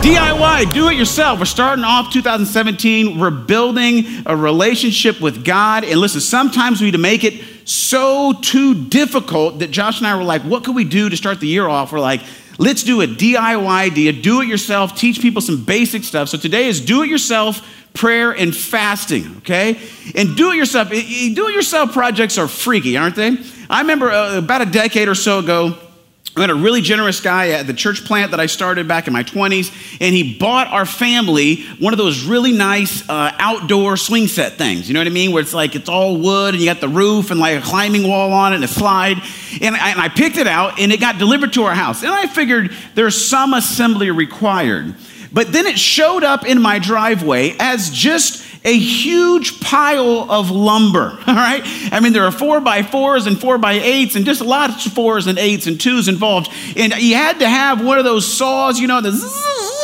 DIY, do it yourself. We're starting off 2017. We're building a relationship with God. And listen, sometimes we make it so too difficult that Josh and I were like, what could we do to start the year off? We're like, let's do a DIY do it yourself, teach people some basic stuff. So today is do it yourself prayer and fasting, okay? And do it yourself. Do it yourself projects are freaky, aren't they? I remember uh, about a decade or so ago, I had a really generous guy at the church plant that I started back in my 20s, and he bought our family one of those really nice uh, outdoor swing set things. You know what I mean? Where it's like it's all wood and you got the roof and like a climbing wall on it and a slide. And I, and I picked it out, and it got delivered to our house. And I figured there's some assembly required. But then it showed up in my driveway as just a huge pile of lumber, all right? I mean, there are four by fours and four by eights and just lots of fours and eights and twos involved. And you had to have one of those saws, you know, the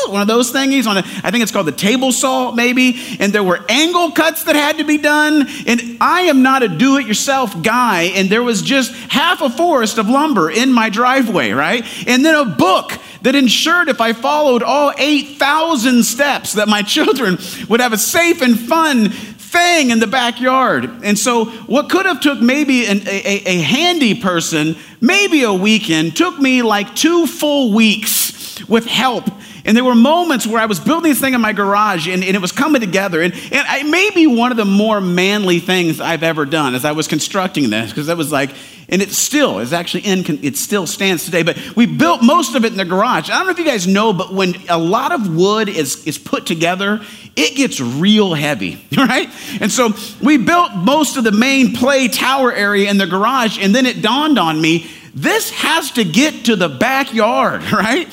one of those thingies on a, I think it's called the table saw, maybe. And there were angle cuts that had to be done. And I am not a do it yourself guy. And there was just half a forest of lumber in my driveway, right? And then a book that ensured if I followed all 8,000 steps that my children would have a safe and fun thing in the backyard. And so what could have took maybe an, a, a handy person, maybe a weekend, took me like two full weeks with help and there were moments where I was building this thing in my garage and, and it was coming together. And, and may be one of the more manly things I've ever done as I was constructing this, because that was like, and it still is actually in, it still stands today. But we built most of it in the garage. I don't know if you guys know, but when a lot of wood is, is put together, it gets real heavy, right? And so we built most of the main play tower area in the garage, and then it dawned on me this has to get to the backyard, right?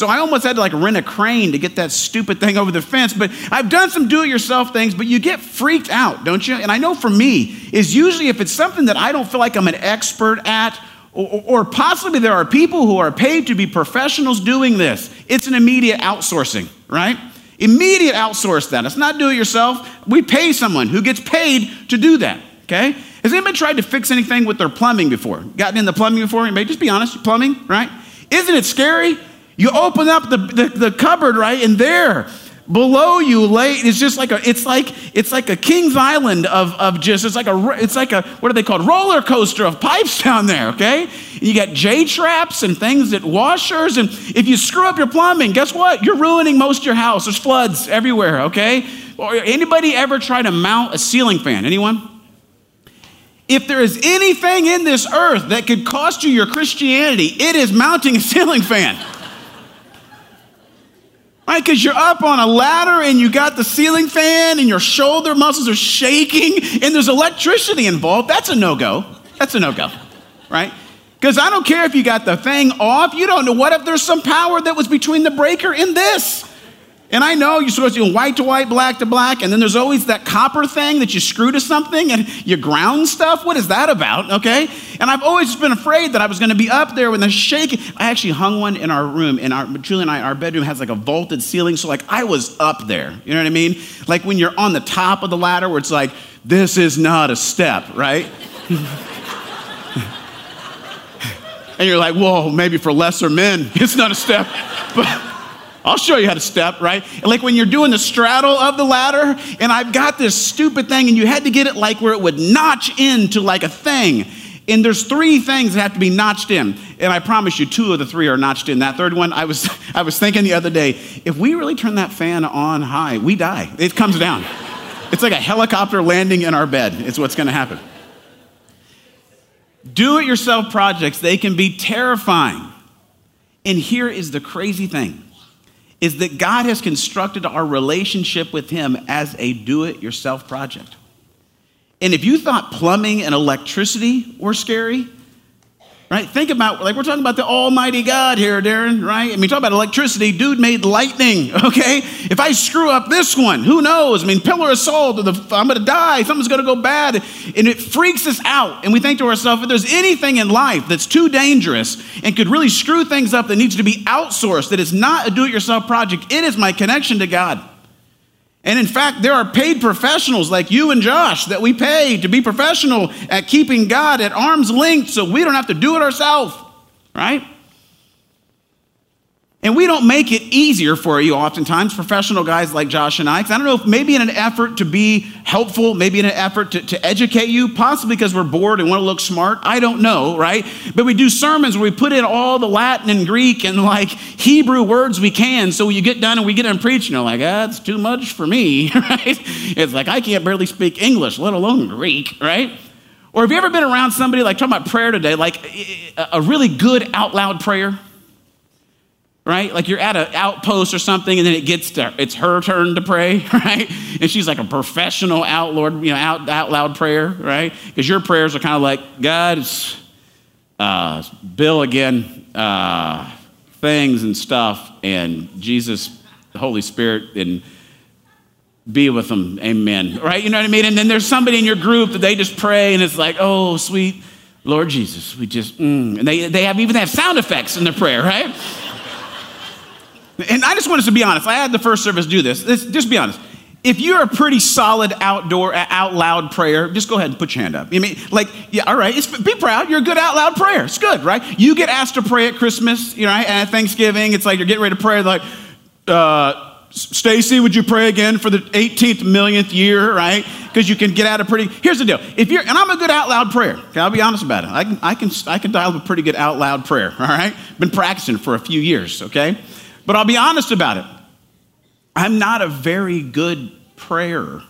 So I almost had to like rent a crane to get that stupid thing over the fence. But I've done some do it yourself things, but you get freaked out, don't you? And I know for me, is usually if it's something that I don't feel like I'm an expert at, or, or possibly there are people who are paid to be professionals doing this, it's an immediate outsourcing, right? Immediate outsource that. It's not do it yourself. We pay someone who gets paid to do that, okay? Has anybody tried to fix anything with their plumbing before? Gotten in the plumbing before? Anybody? Just be honest, plumbing, right? Isn't it scary? You open up the, the, the cupboard, right? And there, below you lay it's just like a it's like it's like a Kings Island of, of just it's like a it's like a what are they called? Roller coaster of pipes down there okay? And you got j traps and things that washers and if you screw up your plumbing guess what? You're ruining most of your house. There's floods everywhere okay? Or anybody ever try to mount a ceiling fan? Anyone? If there is anything in this earth that could cost you your christianity it is mounting a ceiling fan Right? Because you're up on a ladder and you got the ceiling fan and your shoulder muscles are shaking and there's electricity involved. That's a no go. That's a no go. Right? Because I don't care if you got the thing off, you don't know. What if there's some power that was between the breaker and this? And I know you're supposed to do white to white, black to black, and then there's always that copper thing that you screw to something and you ground stuff. What is that about? Okay? And I've always been afraid that I was going to be up there when the shaking. I actually hung one in our room, and our Julie and I, our bedroom has like a vaulted ceiling, so like I was up there. You know what I mean? Like when you're on the top of the ladder, where it's like this is not a step, right? and you're like, whoa, maybe for lesser men, it's not a step, but. I'll show you how to step, right? like when you're doing the straddle of the ladder, and I've got this stupid thing, and you had to get it like where it would notch into like a thing. And there's three things that have to be notched in. And I promise you, two of the three are notched in. That third one, I was, I was thinking the other day, if we really turn that fan on high, we die. It comes down. it's like a helicopter landing in our bed. It's what's to happen. Do it yourself projects, they can be terrifying. And here is the crazy thing is that God has constructed our relationship with Him as a do it yourself project. And if you thought plumbing and electricity were scary, right? Think about, like, we're talking about the Almighty God here, Darren, right? I mean, talk about electricity. Dude made lightning, okay? If I screw up this one, who knows? I mean, pillar of salt, I'm gonna die, something's gonna go bad. And it freaks us out. And we think to ourselves, if there's anything in life that's too dangerous and could really screw things up that needs to be outsourced, that is not a do it yourself project, it is my connection to God. And in fact, there are paid professionals like you and Josh that we pay to be professional at keeping God at arm's length so we don't have to do it ourselves, right? And we don't make it easier for you oftentimes, professional guys like Josh and I, because I don't know if maybe in an effort to be helpful, maybe in an effort to, to educate you, possibly because we're bored and want to look smart. I don't know, right? But we do sermons where we put in all the Latin and Greek and like Hebrew words we can. So you get done and we get done preaching, you're like, that's too much for me, right? It's like, I can't barely speak English, let alone Greek, right? Or have you ever been around somebody like talking about prayer today, like a really good out loud prayer? Right? Like you're at an outpost or something, and then it gets to it's her turn to pray, right? And she's like a professional out Lord, you know, out, out loud prayer, right? Because your prayers are kind of like God, uh, Bill again, uh, things and stuff, and Jesus, the Holy Spirit, and be with them, amen, right? You know what I mean? And then there's somebody in your group that they just pray, and it's like, oh, sweet Lord Jesus, we just, mm. and they, they have even have sound effects in their prayer, right? And I just want us to be honest. I had the first service do this. Let's, Just be honest. If you're a pretty solid outdoor, out loud prayer, just go ahead and put your hand up. I mean, like, yeah, all right, be proud. You're a good out loud prayer. It's good, right? You get asked to pray at Christmas, you know, and at Thanksgiving. It's like you're getting ready to pray, like, uh, Stacy, would you pray again for the 18th millionth year, right? Because you can get out of pretty. Here's the deal. If you're, and I'm a good out loud prayer. Okay, I'll be honest about it. I can, I can, I can dial up a pretty good out loud prayer. All right, been practicing for a few years. Okay, but I'll be honest about it. I'm not a very good prayer.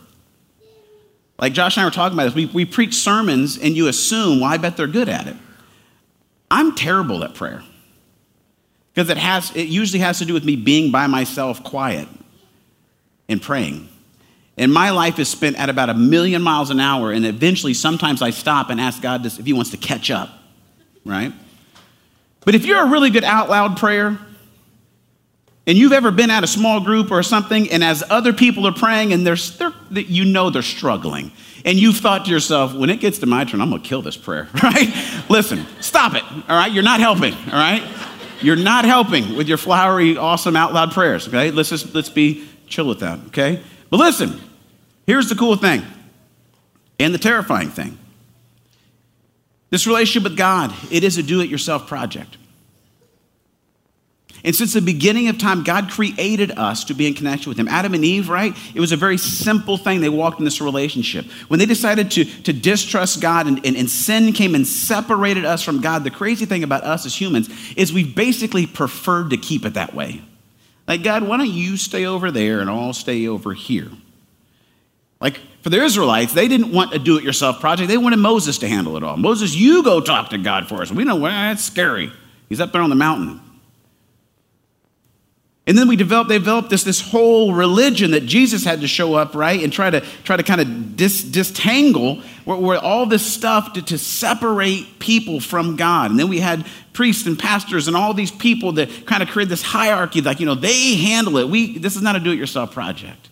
Like Josh and I were talking about this, we, we preach sermons and you assume, well, I bet they're good at it. I'm terrible at prayer. Because it has it usually has to do with me being by myself quiet and praying. And my life is spent at about a million miles an hour, and eventually sometimes I stop and ask God if He wants to catch up, right? But if you're a really good out loud prayer, and you've ever been at a small group or something, and as other people are praying, and they're, they're, you know they're struggling, and you've thought to yourself, when it gets to my turn, I'm gonna kill this prayer, right? Listen, stop it, all right? You're not helping, all right? You're not helping with your flowery, awesome, out loud prayers, okay? Let's just let's be chill with that, okay? But listen, here's the cool thing and the terrifying thing. This relationship with God, it is a do it yourself project. And since the beginning of time, God created us to be in connection with Him. Adam and Eve, right? It was a very simple thing. They walked in this relationship. When they decided to, to distrust God and, and, and sin came and separated us from God, the crazy thing about us as humans is we basically preferred to keep it that way. Like, God, why don't you stay over there and I'll stay over here? Like, for the Israelites, they didn't want a do it yourself project. They wanted Moses to handle it all. Moses, you go talk to God for us. We know well, that's scary. He's up there on the mountain. And then we developed, they developed this, this whole religion that Jesus had to show up, right? And try to try to kind of dis, distangle where, where all this stuff to, to separate people from God. And then we had priests and pastors and all these people that kind of create this hierarchy, like, you know, they handle it. We this is not a do-it-yourself project.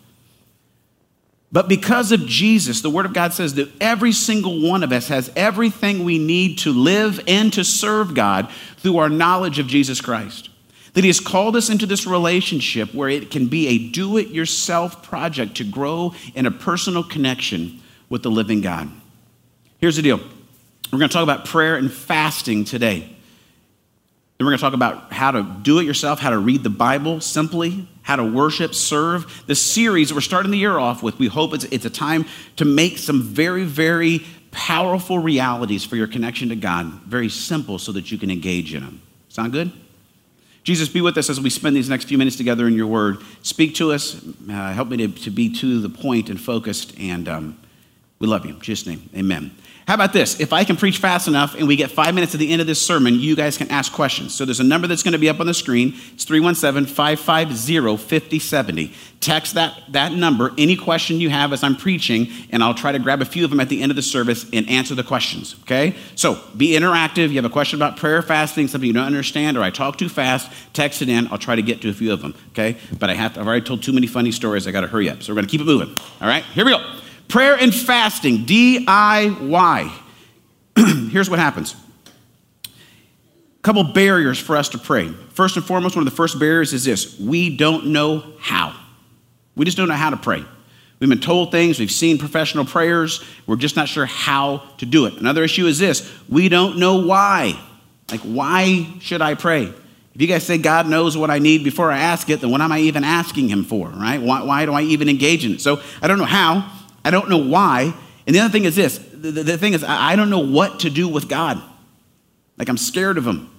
But because of Jesus, the Word of God says that every single one of us has everything we need to live and to serve God through our knowledge of Jesus Christ. That He has called us into this relationship where it can be a do it yourself project to grow in a personal connection with the living God. Here's the deal we're going to talk about prayer and fasting today. Then we're going to talk about how to do it yourself, how to read the Bible simply, how to worship, serve. The series we're starting the year off with, we hope it's, it's a time to make some very, very powerful realities for your connection to God very simple so that you can engage in them. Sound good? Jesus, be with us as we spend these next few minutes together in your word. Speak to us. Uh, help me to, to, be to the point and focused. And um, we love you. In Jesus' name, amen. How about this? If I can preach fast enough and we get five minutes at the end of this sermon, you guys can ask questions. So there's a number that's going to be up on the screen. It's 317 550 5070. Text that, that number, any question you have as I'm preaching, and I'll try to grab a few of them at the end of the service and answer the questions, okay? So be interactive. You have a question about prayer, fasting, something you don't understand, or I talk too fast, text it in. I'll try to get to a few of them, okay? But I have to, I've already told too many funny stories. I got to hurry up. So we're going to keep it moving, all right? Here we go. Prayer and fasting, DIY. Here's what happens. A couple barriers for us to pray. First and foremost, one of the first barriers is this we don't know how. We just don't know how to pray. We've been told things, we've seen professional prayers, we're just not sure how to do it. Another issue is this we don't know why. Like, why should I pray? If you guys say God knows what I need before I ask it, then what am I even asking Him for, right? Why, why do I even engage in it? So I don't know how, I don't know why. And the other thing is this the, the, the thing is, I, I don't know what to do with God. Like, I'm scared of Him.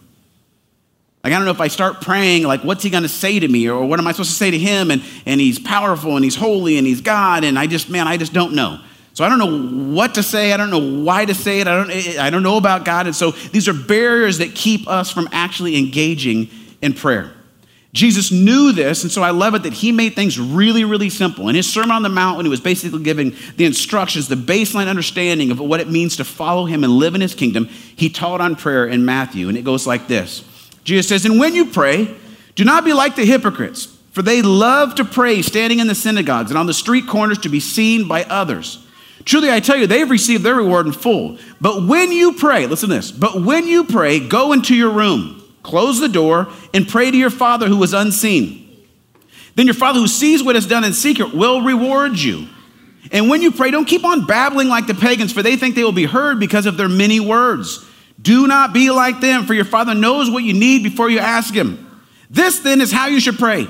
Like, I don't know if I start praying, like, what's he going to say to me? Or what am I supposed to say to him? And, and he's powerful and he's holy and he's God. And I just, man, I just don't know. So I don't know what to say. I don't know why to say it. I don't, I don't know about God. And so these are barriers that keep us from actually engaging in prayer. Jesus knew this, and so I love it that he made things really, really simple. In his Sermon on the Mount, when he was basically giving the instructions, the baseline understanding of what it means to follow him and live in his kingdom, he taught on prayer in Matthew, and it goes like this Jesus says, And when you pray, do not be like the hypocrites, for they love to pray standing in the synagogues and on the street corners to be seen by others. Truly, I tell you, they've received their reward in full. But when you pray, listen to this, but when you pray, go into your room, close the door, and pray to your Father who is unseen. Then your Father who sees what is done in secret will reward you. And when you pray, don't keep on babbling like the pagans, for they think they will be heard because of their many words. Do not be like them, for your Father knows what you need before you ask Him. This then is how you should pray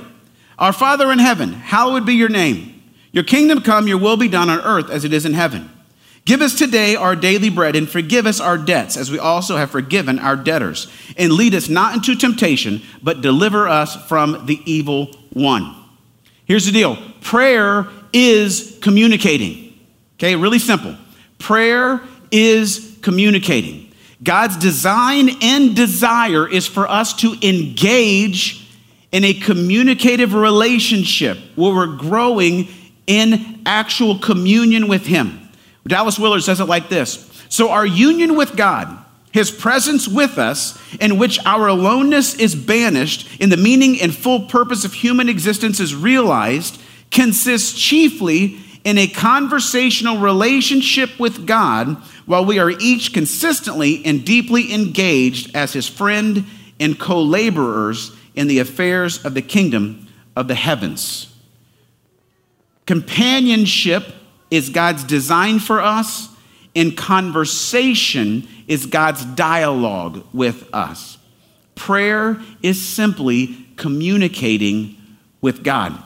Our Father in heaven, hallowed be your name. Your kingdom come, your will be done on earth as it is in heaven. Give us today our daily bread and forgive us our debts as we also have forgiven our debtors. And lead us not into temptation, but deliver us from the evil one. Here's the deal prayer is communicating. Okay, really simple. Prayer is communicating. God's design and desire is for us to engage in a communicative relationship where we're growing in actual communion with Him. Dallas Willard says it like this So, our union with God, His presence with us, in which our aloneness is banished, in the meaning and full purpose of human existence is realized, consists chiefly in a conversational relationship with God while we are each consistently and deeply engaged as his friend and co laborers in the affairs of the kingdom of the heavens. Companionship is God's design for us, and conversation is God's dialogue with us. Prayer is simply communicating with God.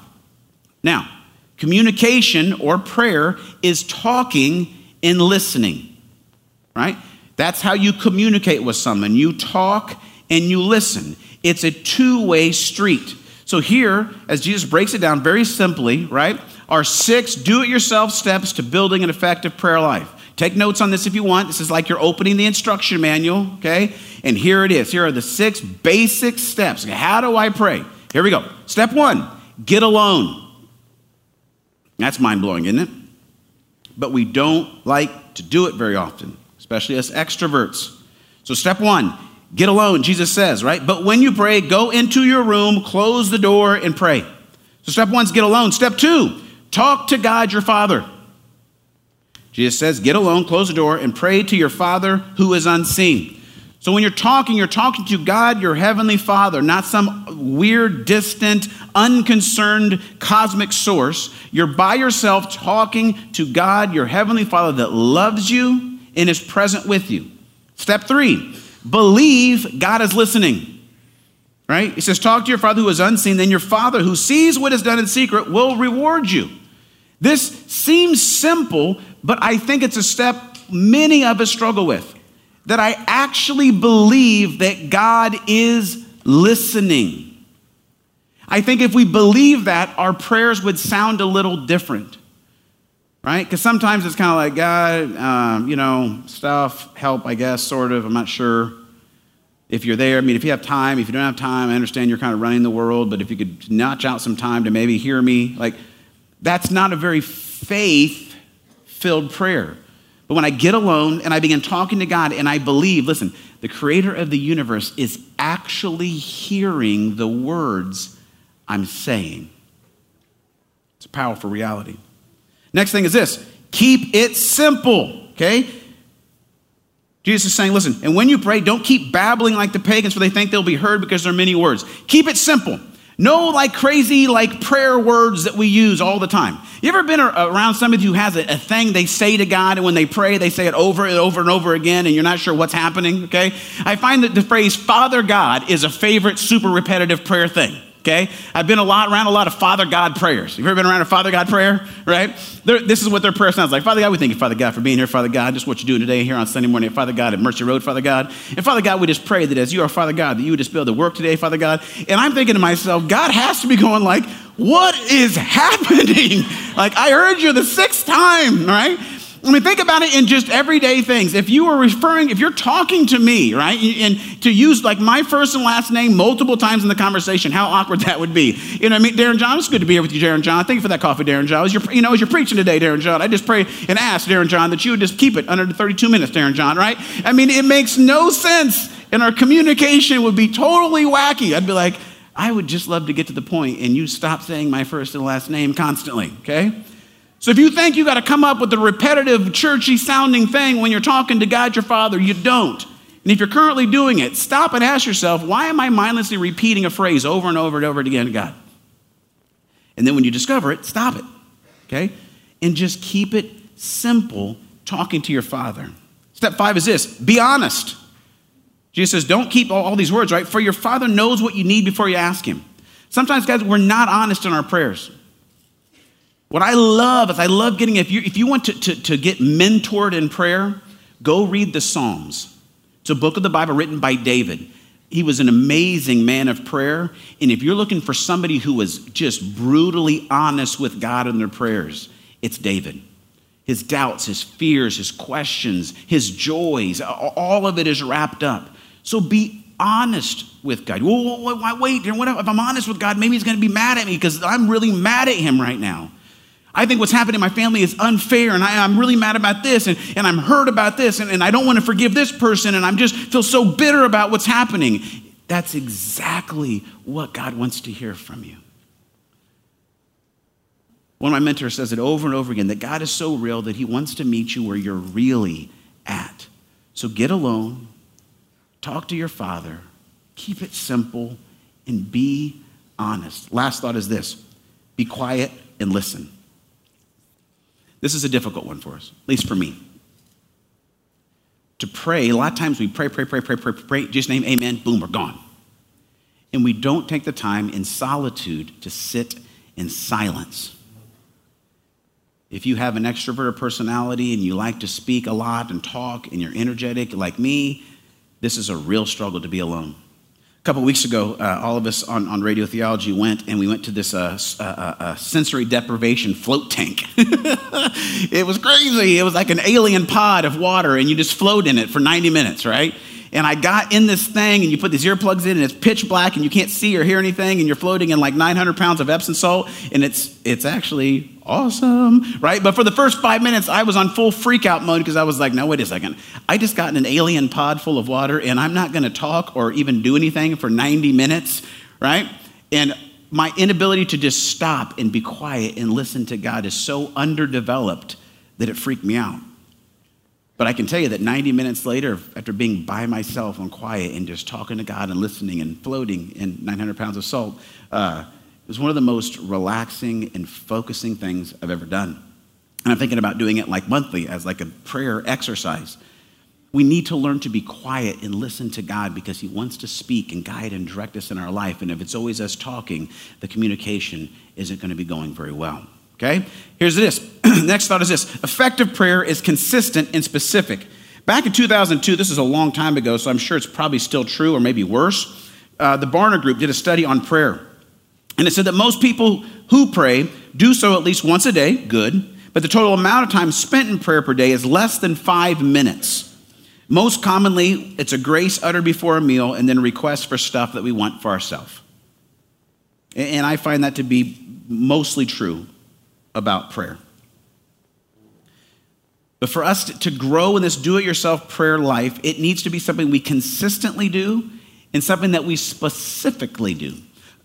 Now, communication or prayer is talking and listening right? That's how you communicate with someone. You talk and you listen. It's a two way street. So, here, as Jesus breaks it down very simply, right, are six do it yourself steps to building an effective prayer life. Take notes on this if you want. This is like you're opening the instruction manual, okay? And here it is. Here are the six basic steps. How do I pray? Here we go. Step one get alone. That's mind blowing, isn't it? But we don't like to do it very often especially us extroverts. So, step one, get alone, Jesus says, right? But when you pray, go into your room, close the door, and pray. So, step one is get alone. Step two, talk to God your Father. Jesus says, get alone, close the door, and pray to your Father who is unseen. So when you're talking, you're talking to God, your heavenly Father, not some weird, distant, unconcerned cosmic source. You're by yourself talking to God, your heavenly Father that loves you and is present with you. Step three, believe God is listening. Right? He says, Talk to your Father who is unseen, then your Father who sees what is done in secret will reward you. This seems simple, but I think it's a step many of us struggle with. That I actually believe that God is listening. I think if we believe that, our prayers would sound a little different right? Because sometimes it's kind of like, God, um, you know, stuff, help, I guess, sort of. I'm not sure if you're there. I mean, if you have time, if you don't have time, I understand you're kind of running the world, but if you could notch out some time to maybe hear me, like, that's not a very faith filled prayer. But when I get alone and I begin talking to God and I believe, listen, the creator of the universe is actually hearing the words I'm saying. It's a powerful reality. Next thing is this keep it simple, okay? Jesus is saying, listen, and when you pray, don't keep babbling like the pagans, for they think they'll be heard because there are many words. Keep it simple. No, like crazy, like prayer words that we use all the time. You ever been around somebody who has a, a, thing they say to God, and when they pray, they say it over and over and over again, and you're not sure what's happening? Okay. I find that the phrase Father God is a favorite, super repetitive prayer thing okay? I've been a lot around a lot of Father God prayers. You've ever been around a Father God prayer, right? They're, this is what their prayer sounds like. Father God, we thank you, Father God, for being here, Father God. Just what you're doing today here on Sunday morning Father God at Mercy Road, Father God. And Father God, we just pray that as you are Father God, that you would just be able to work today, Father God. And I'm thinking to myself, God has to be going like, what is happening? like, I heard you the sixth time, right? I mean, think about it in just everyday things. If you are referring, if you're talking to me, right, and to use like my first and last name multiple times in the conversation, how awkward that would be. You know, I mean, Darren John, it's good to be here with you, Darren John. Thank you for that coffee, Darren John. As you're, you know, as you're preaching today, Darren John, I just pray and ask, Darren John, that you would just keep it under the 32 minutes, Darren John, right? I mean, it makes no sense, and our communication would be totally wacky. I'd be like, I would just love to get to the point, and you stop saying my first and last name constantly, okay? So if you think you got to come up with a repetitive, churchy sounding thing when you're talking to God your Father, you don't. And if you're currently doing it, stop and ask yourself, why am I mindlessly repeating a phrase over and over and over again to God? And then when you discover it, stop it, okay? And just keep it simple talking to your Father. Step five is this be honest. Jesus says, don't keep all, all these words, right? For your Father knows what you need before you ask Him. Sometimes, guys, we're not honest in our prayers. What I love is I love getting, if you, if you want to, to, to get mentored in prayer, go read the Psalms. It's a book of the Bible written by David. He was an amazing man of prayer. And if you're looking for somebody who was just brutally honest with God in their prayers, it's David. His doubts, his fears, his questions, his joys, all of it is wrapped up. So be honest with God. Well, wait, if I'm honest with God, maybe he's going to be mad at me because I'm really mad at him right now. I think what's happening in my family is unfair, and I, am really mad about this, and, and I'm hurt about this, and, and I don't want to forgive this person, and I'm just feel so bitter about what's happening. That's exactly what God wants to hear from you. One of my mentors says it over and over again that God is so real that He wants to meet you where you're really at. So get alone, talk to your Father, keep it simple, and be honest. Last thought is this be quiet and listen. This is a difficult one for us, at least for me. To pray, a lot of times we pray, pray, pray, pray, pray, pray, just name amen, boom, we're gone. And we don't take the time in solitude to sit in silence. If you have an extroverted personality and you like to speak a lot and talk and you're energetic like me, this is a real struggle to be alone. A couple weeks ago, uh, all of us on, on Radio Theology went and we went to this uh, uh, uh, uh sensory deprivation float tank. it was crazy. It was like an alien pod of water, and you just float in it for 90 minutes, right? and I got in this thing, and you put these earplugs in, and it's pitch black, and you can't see or hear anything, and you're floating in like 900 pounds of Epsom salt, and it's it's actually awesome, right? But for the first five minutes, I was on full freak out mode because I was like, no, wait a second, I just got in an alien pod full of water, and I'm not going to talk or even do anything for 90 minutes, right? And my inability to just stop and be quiet and listen to God is so underdeveloped that it freaked me out. But I can tell you that 90 minutes later, after being by myself and quiet and just talking to God and listening and floating in 900 pounds of salt, uh, it was one of the most relaxing and focusing things I've ever done. And I'm thinking about doing it like monthly as like a prayer exercise. We need to learn to be quiet and listen to God because He wants to speak and guide and direct us in our life. And if it's always us talking, the communication isn't going to be going very well. Okay? Here's this. Next thought is this effective prayer is consistent and specific. Back in 2002, this is a long time ago, so I'm sure it's probably still true or maybe worse. Uh, the Barna Group did a study on prayer. And it said that most people who pray do so at least once a day, good, but the total amount of time spent in prayer per day is less than five minutes. Most commonly, it's a grace uttered before a meal and then requests for stuff that we want for ourselves. And I find that to be mostly true about prayer. But for us to grow in this do it yourself prayer life, it needs to be something we consistently do and something that we specifically do.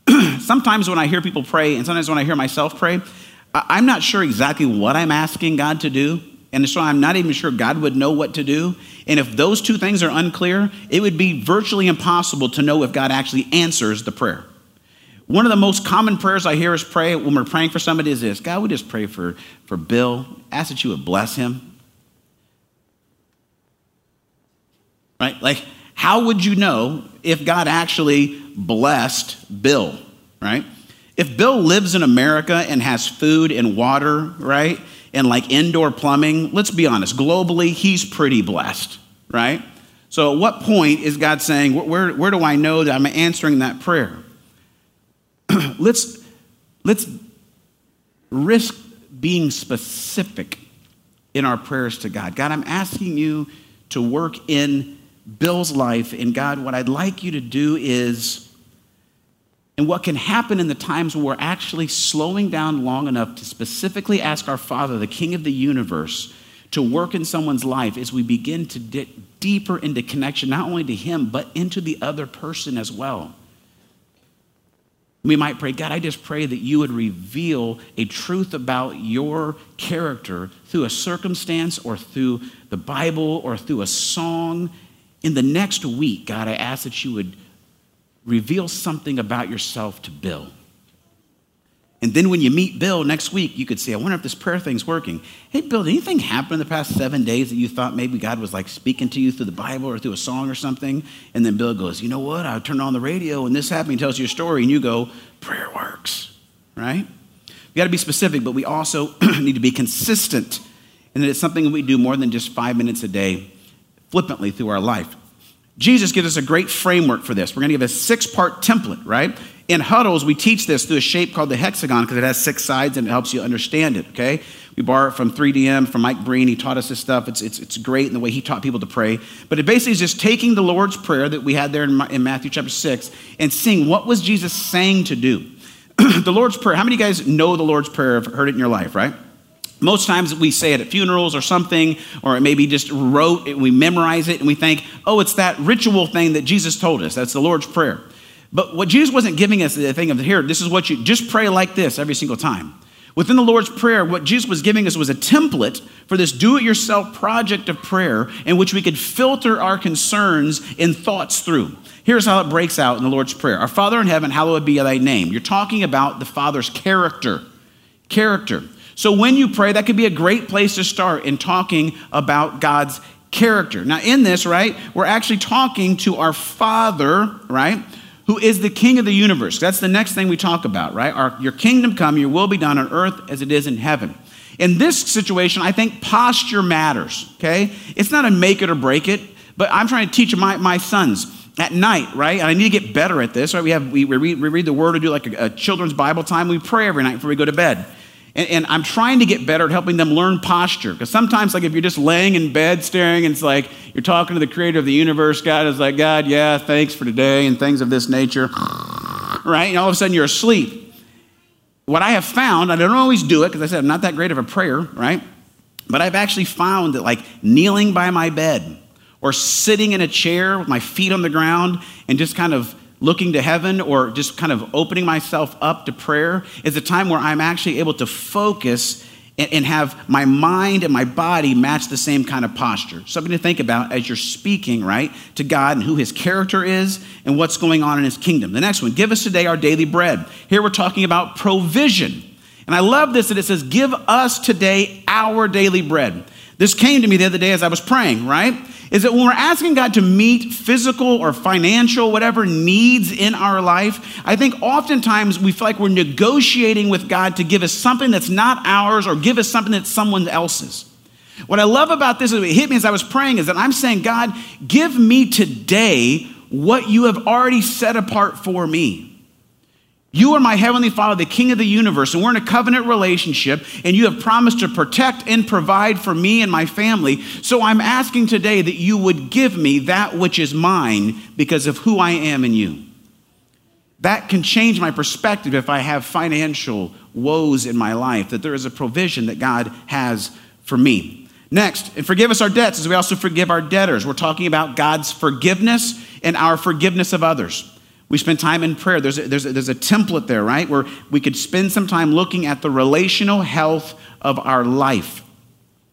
sometimes when I hear people pray, and sometimes when I hear myself pray, I'm not sure exactly what I'm asking God to do. And so I'm not even sure God would know what to do. And if those two things are unclear, it would be virtually impossible to know if God actually answers the prayer. One of the most common prayers I hear us pray when we're praying for somebody is this God, we just pray for, for Bill. Ask that you would bless him. Right? Like, how would you know if God actually blessed Bill? Right? If Bill lives in America and has food and water, right? And like indoor plumbing, let's be honest, globally, he's pretty blessed, right? So at what point is God saying, where, where do I know that I'm answering that prayer? let's, let's risk being specific in our prayers to God. God, I'm asking you to work in Bill's life. And God, what I'd like you to do is, and what can happen in the times when we're actually slowing down long enough to specifically ask our Father, the King of the universe, to work in someone's life is we begin to get deeper into connection, not only to Him, but into the other person as well. We might pray, God, I just pray that you would reveal a truth about your character through a circumstance or through the Bible or through a song. In the next week, God, I ask that you would reveal something about yourself to Bill. And then when you meet Bill next week, you could say, I wonder if this prayer thing's working. Hey, Bill, did anything happen in the past seven days that you thought maybe God was like speaking to you through the Bible or through a song or something? And then Bill goes, You know what? I turned on the radio and this happened. He tells you a story, and you go, Prayer works, right? We got to be specific, but we also need to be consistent. And it's something we do more than just five minutes a day flippantly through our life. Jesus gives us a great framework for this. We're going to give a six part template, right? In huddles, we teach this through a shape called the hexagon because it has six sides and it helps you understand it, okay? We borrow it from 3DM, from Mike Breen. He taught us this stuff. It's, it's, it's great in the way he taught people to pray. But it basically is just taking the Lord's Prayer that we had there in, in Matthew chapter 6 and seeing what was Jesus saying to do. the Lord's Prayer, how many of you guys know the Lord's Prayer, have heard it in your life, right? Most times we say it at funerals or something, or it maybe just wrote it, we memorize it, and we think, oh, it's that ritual thing that Jesus told us. That's the Lord's Prayer. But what Jesus wasn't giving us the thing of here, this is what you just pray like this every single time. Within the Lord's Prayer, what Jesus was giving us was a template for this do it yourself project of prayer in which we could filter our concerns and thoughts through. Here's how it breaks out in the Lord's Prayer Our Father in heaven, hallowed be thy name. You're talking about the Father's character. Character. So when you pray, that could be a great place to start in talking about God's character. Now, in this, right, we're actually talking to our Father, right, who is the King of the universe. That's the next thing we talk about, right? Our, your kingdom come, your will be done on earth as it is in heaven. In this situation, I think posture matters, okay? It's not a make it or break it, but I'm trying to teach my, my sons at night, right? And I need to get better at this, right? We have we, read, we read the word, we do like a, a children's Bible time. We pray every night before we go to bed. And, and, I'm trying to get better at helping them learn posture. Because sometimes, like, if you're just laying in bed staring, and it's like you're talking to the creator of the universe, God is like, God, yeah, thanks for today, and things of this nature, right? And all of a sudden you're asleep. What I have found, I don't always do it, because I said I'm not that great of a prayer, right? But I've actually found that, like, kneeling by my bed or sitting in a chair with my feet on the ground and just kind of looking to heaven or just kind of opening myself up to prayer is a time where I'm actually able to focus and, have my mind and my body match the same kind of posture. Something to think about as you're speaking, right, to God and who his character is and what's going on in his kingdom. The next one, give us today our daily bread. Here we're talking about provision. And I love this that it says, give us today our daily bread. This came to me the other day as I was praying, right? Is that when we're asking God to meet physical or financial, whatever needs in our life, I think oftentimes we feel like we're negotiating with God to give us something that's not ours or give us something that's someone else's. What I love about this, is it hit me as I was praying, is that I'm saying, God, give me today what you have already set apart for me. You are my heavenly Father, the King of the universe, and we're in a covenant relationship, and you have promised to protect and provide for me and my family. So I'm asking today that you would give me that which is mine because of who I am in you. That can change my perspective if I have financial woes in my life, that there is a provision that God has for me. Next, and forgive us our debts as we also forgive our debtors. We're talking about God's forgiveness and our forgiveness of others. We spend time in prayer. There's a, there's, a, there's a template there, right? Where we could spend some time looking at the relational health of our life.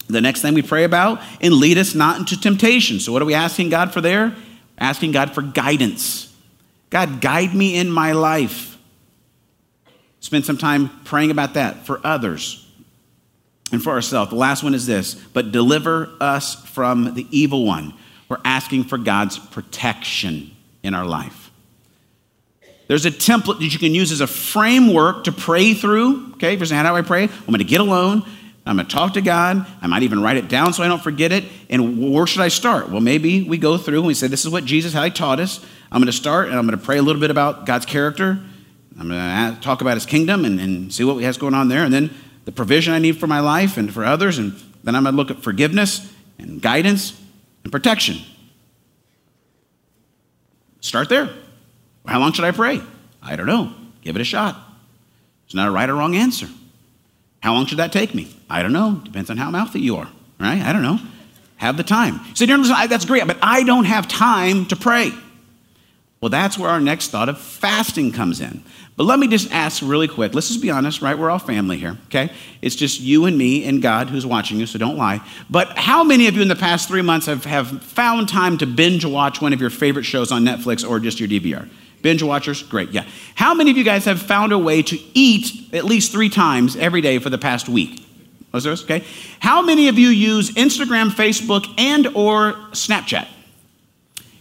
The next thing we pray about, and lead us not into temptation. So, what are we asking God for there? Asking God for guidance. God, guide me in my life. Spend some time praying about that for others and for ourselves. The last one is this but deliver us from the evil one. We're asking for God's protection in our life. There's a template that you can use as a framework to pray through. Okay, for how do I pray? I'm going to get alone. I'm going to talk to God. I might even write it down so I don't forget it. And where should I start? Well, maybe we go through and we say, This is what Jesus, how he taught us. I'm going to start and I'm going to pray a little bit about God's character. I'm going to talk about his kingdom and, and see what he has going on there. And then the provision I need for my life and for others. And then I'm going to look at forgiveness and guidance and protection. Start there. How long should I pray? I don't know. Give it a shot. It's not a right or wrong answer. How long should that take me? I don't know. Depends on how mouthy you are, right? I don't know. Have the time. So, listen, that's great, but I don't have time to pray. Well, that's where our next thought of fasting comes in. But let me just ask really quick. Let's just be honest, right? We're all family here, okay? It's just you and me and God who's watching you, so don't lie. But how many of you in the past three months have, have found time to binge watch one of your favorite shows on Netflix or just your DVR? Binge watchers? Great, yeah. How many of you guys have found a way to eat at least three times every day for the past week? Was there? Okay. How many of you use Instagram, Facebook, and or Snapchat?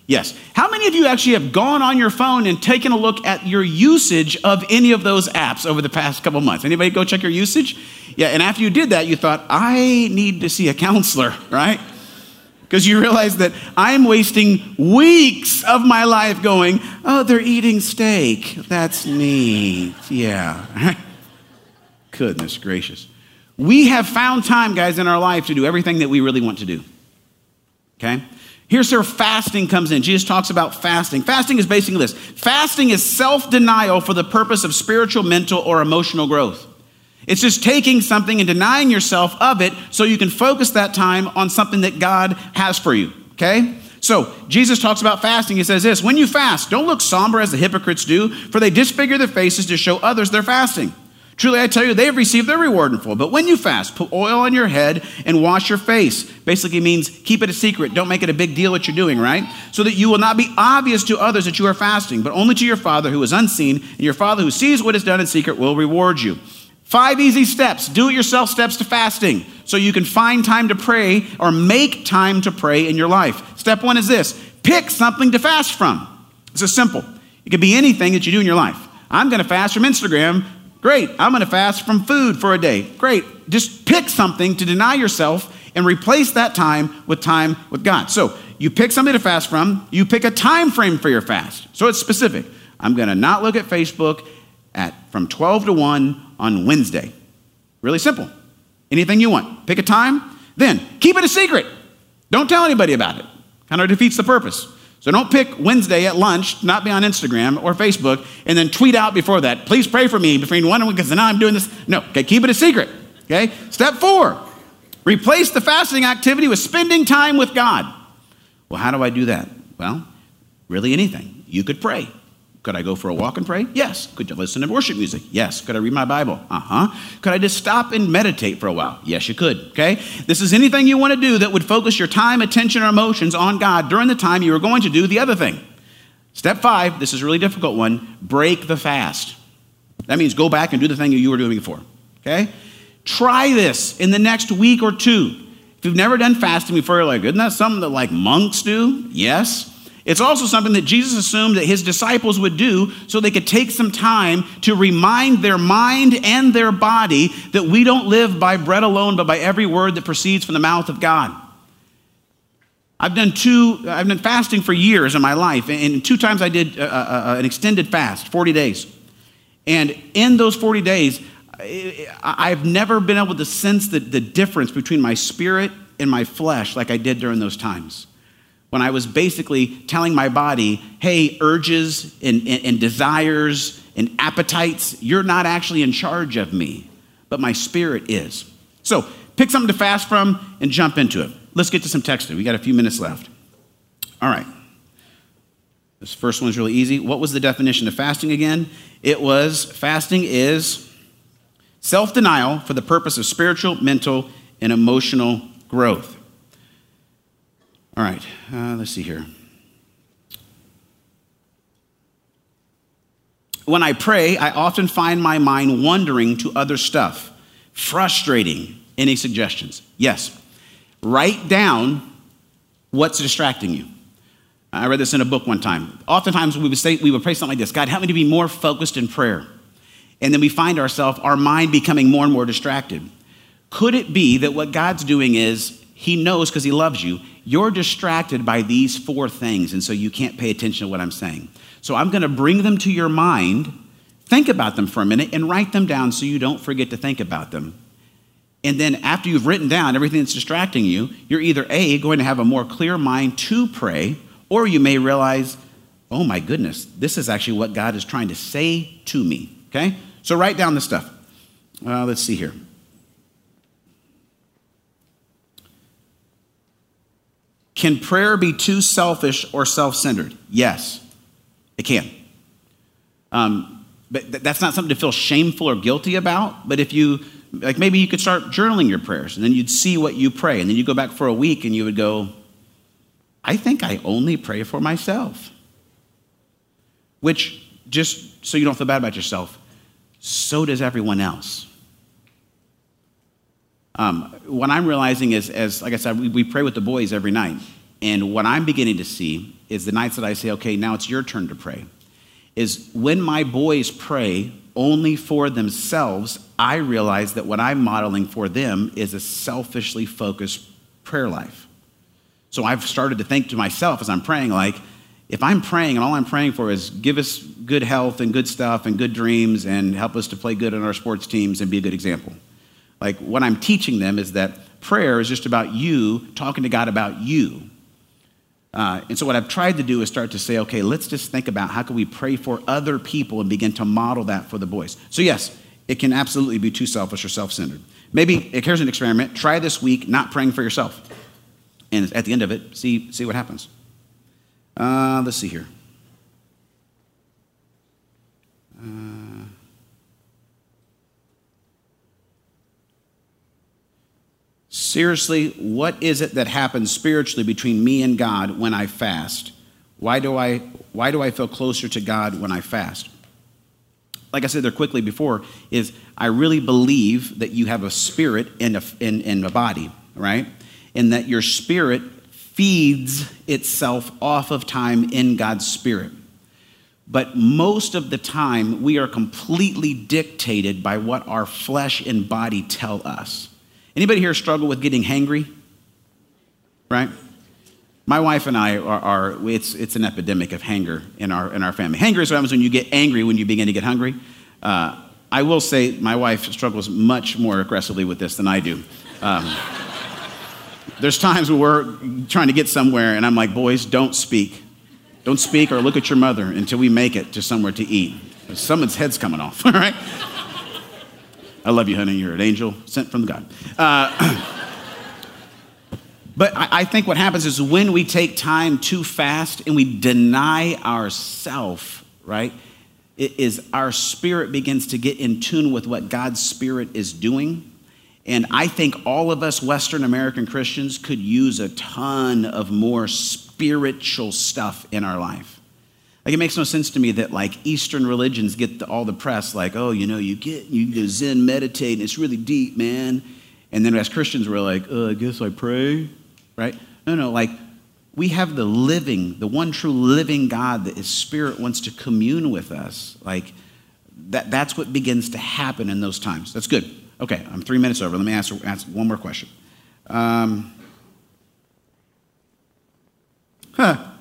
Yes. How many of you actually have gone on your phone and taken a look at your usage of any of those apps over the past couple months? Anybody go check your usage? Yeah, and after you did that, you thought, I need to see a counselor, right? Because you realize that I'm wasting weeks of my life going, oh, they're eating steak. That's neat. Yeah. Goodness gracious. We have found time, guys, in our life to do everything that we really want to do. Okay? Here's where fasting comes in. Jesus talks about fasting. Fasting is basically this fasting is self denial for the purpose of spiritual, mental, or emotional growth. It's just taking something and denying yourself of it so you can focus that time on something that God has for you. Okay? So, Jesus talks about fasting. He says this When you fast, don't look somber as the hypocrites do, for they disfigure their faces to show others they're fasting. Truly, I tell you, they've received their reward in full. But when you fast, put oil on your head and wash your face. Basically means keep it a secret. Don't make it a big deal what you're doing, right? So that you will not be obvious to others that you are fasting, but only to your Father who is unseen, and your Father who sees what is done in secret will reward you. Five easy steps, do it yourself steps to fasting, so you can find time to pray or make time to pray in your life. Step one is this pick something to fast from. It's a simple. It could be anything that you do in your life. I'm going to fast from Instagram Great. I'm going to fast from food for a day. Great. Just pick something to deny yourself and replace that time with time with God. So you pick something to fast from, you pick a time frame for your fast. So it's specific. I'm going to not look at Facebook at from 12 to 1 on Wednesday. Really simple. Anything you want. Pick a time, then keep it a secret. Don't tell anybody about it. Kind of defeats the purpose. So don't pick Wednesday at lunch, not be on Instagram or Facebook, and then tweet out before that, please pray for me between one and one, because now I'm doing this. No, okay, keep it a secret. Okay? Step four, replace the fasting activity with spending time with God. Well, how do I do that? Well, really anything. You could pray. Could I go for a walk and pray? Yes. Could you listen to worship music? Yes. Could I read my Bible? Uh huh. Could I just stop and meditate for a while? Yes, you could. Okay? This is anything you want to do that would focus your time, attention, or emotions on God during the time you are going to do the other thing. Step five, this is a really difficult one break the fast. That means go back and do the thing you were doing before. Okay? Try this in the next week or two. If you've never done fasting before, you're like, isn't that something that like monks do? Yes. It's also something that Jesus assumed that his disciples would do so they could take some time to remind their mind and their body that we don't live by bread alone, but by every word that proceeds from the mouth of God. I've done two, I've been fasting for years in my life, and two times I did a, a, an extended fast, 40 days. And in those 40 days, I've never been able to sense the, the difference between my spirit and my flesh like I did during those times when I was basically telling my body, hey, urges and, and, and, desires and appetites, you're not actually in charge of me, but my spirit is. So pick something to fast from and jump into it. Let's get to some texting. We got a few minutes left. All right. This first one's really easy. What was the definition of fasting again? It was fasting is self denial for the purpose of spiritual, mental, and emotional growth. All right, uh, let's see here. When I pray, I often find my mind wandering to other stuff. Frustrating. Any suggestions? Yes. Write down what's distracting you. I read this in a book one time. Oftentimes we would say we would pray something like this: God, help me to be more focused in prayer. And then we find ourselves, our mind becoming more and more distracted. Could it be that what God's doing is He knows because He loves you, you're distracted by these four things, and so you can't pay attention to what I'm saying? So I'm going to bring them to your mind, think about them for a minute, and write them down so you don't forget to think about them. And then after you've written down everything that's distracting you, you're either A, going to have a more clear mind to pray, or you may realize, oh my goodness, this is actually what God is trying to say to me. Okay? So write down the stuff. Uh, let's see here. Can prayer be too selfish or self centered? Yes, it can. Um, but th- that's not something to feel shameful or guilty about. But if you like maybe you could start journaling your prayers and then you'd see what you pray. And then you go back for a week and you would go, I think I only pray for myself. Which, just so you don't feel bad about yourself, so does everyone else. Um, what I'm realizing is, as like I said, we, we pray with the boys every night. And what I'm beginning to see is the nights that I say, okay, now it's your turn to pray, is when my boys pray, only for themselves, I realize that what I'm modeling for them is a selfishly focused prayer life. So I've started to think to myself as I'm praying, like, if I'm praying and all I'm praying for is give us good health and good stuff and good dreams and help us to play good on our sports teams and be a good example. Like, what I'm teaching them is that prayer is just about you talking to God about you. Uh, and so what I've tried to do is start to say, okay, let's just think about how can we pray for other people and begin to model that for the boys. So yes, it can absolutely be too selfish or self-centered. Maybe here's an experiment. Try this week not praying for yourself, and at the end of it, see see what happens. Uh, let's see here. Uh, seriously, what is it that happens spiritually between me and God when I fast? Why do I, why do I feel closer to God when I fast? Like I said there quickly before, is I really believe that you have a spirit and a, and, and a body, right? And that your spirit feeds itself off of time in God's spirit. But most of the time, we are completely dictated by what our flesh and body tell us. Anybody here struggle with getting hangry? Right? My wife and I are, are, it's, it's an epidemic of hanger in our, in our family. Hanger is what happens when you get angry when you begin to get hungry. Uh, I will say my wife struggles much more aggressively with this than I do. Um, there's times where we're trying to get somewhere and I'm like, boys, don't speak. Don't speak or look at your mother until we make it to somewhere to eat. Someone's head's coming off, all right? I love you, honey. You're an angel sent from God. Uh, but I, I think what happens is when we take time to fast and we deny ourself, right? It is our spirit begins to get in tune with what God's spirit is doing. And I think all of us Western American Christians could use a ton of more spiritual stuff in our life. Like it makes no sense to me that like Eastern religions get the, all the press, like, oh, you know, you get you go Zen meditate and it's really deep, man. And then as Christians, we're like, oh, I guess I pray, right? No, no, like we have the living, the one true living God that His Spirit wants to commune with us. Like that, that's what begins to happen in those times. That's good. Okay, I'm three minutes over. Let me ask, ask one more question. Um, huh.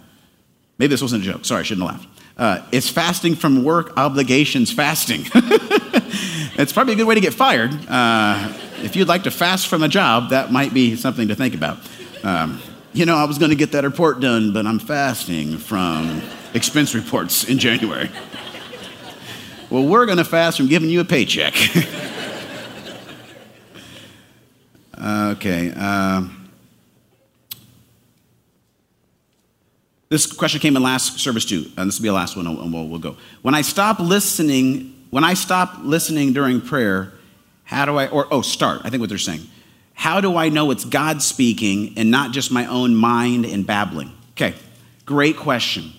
Maybe this wasn't a joke. Sorry, I shouldn't have laughed. Uh, it's fasting from work obligations fasting. it's probably a good way to get fired. Uh, if you'd like to fast from a job, that might be something to think about. Um, you know, I was going to get that report done, but I'm fasting from expense reports in January. well, we're going to fast from giving you a paycheck. okay. Uh, This question came in last service too, and this will be the last one, and we'll, we'll go. When I stop listening, when I stop listening during prayer, how do I, or, oh, start, I think what they're saying. How do I know it's God speaking and not just my own mind and babbling? Okay, great question.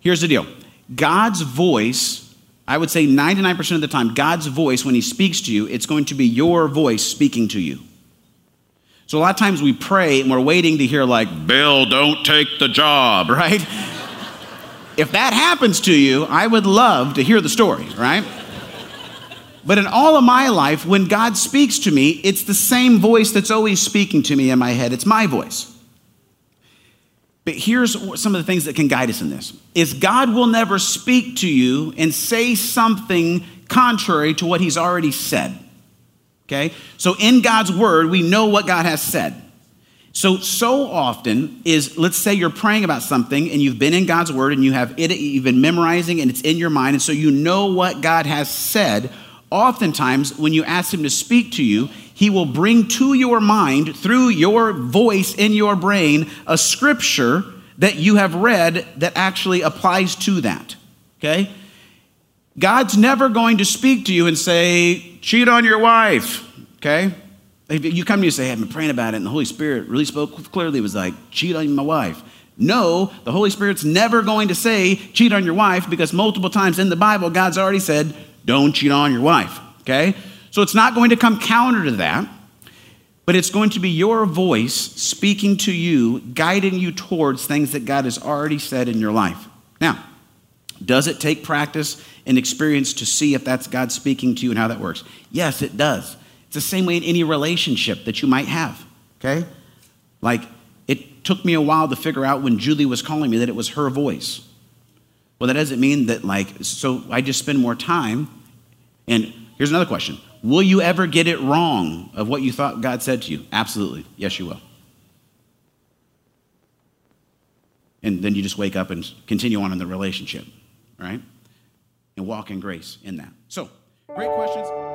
Here's the deal God's voice I would say 99% of the time, God's voice, when He speaks to you, it's going to be your voice speaking to you. So a lot of times we pray and we're waiting to hear, like, Bill, don't take the job, right? if that happens to you, I would love to hear the story, right? But in all of my life, when God speaks to me, it's the same voice that's always speaking to me in my head. It's my voice. But here's some of the things that can guide us in this. Is God will never speak to you and say something contrary to what he's already said. Okay? So in God's word, we know what God has said. So, so often is, let's say you're praying about something and you've been in God's word and you have it, you've been memorizing and it's in your mind, and so you know what God has said oftentimes when you ask him to speak to you, he will bring to your mind through your voice in your brain a scripture that you have read that actually applies to that. Okay? God's never going to speak to you and say, cheat on your wife. Okay? If you come to me and say, hey, I've been praying about it, and the Holy Spirit really spoke clearly, was like, cheat on my wife. No, the Holy Spirit's never going to say, cheat on your wife, because multiple times in the Bible, God's already said, don't cheat on your wife, okay? So it's not going to come counter to that, but it's going to be your voice speaking to you, guiding you towards things that God has already said in your life. Now, does it take practice and experience to see if that's God speaking to you and how that works? Yes, it does. It's the same way in any relationship that you might have, okay? Like, it took me a while to figure out when Julie was calling me that it was her voice. Well, that doesn't mean that, like, so I just spend more time. And here's another question Will you ever get it wrong of what you thought God said to you? Absolutely. Yes, you will. And then you just wake up and continue on in the relationship, right? And walk in grace in that. So, great questions.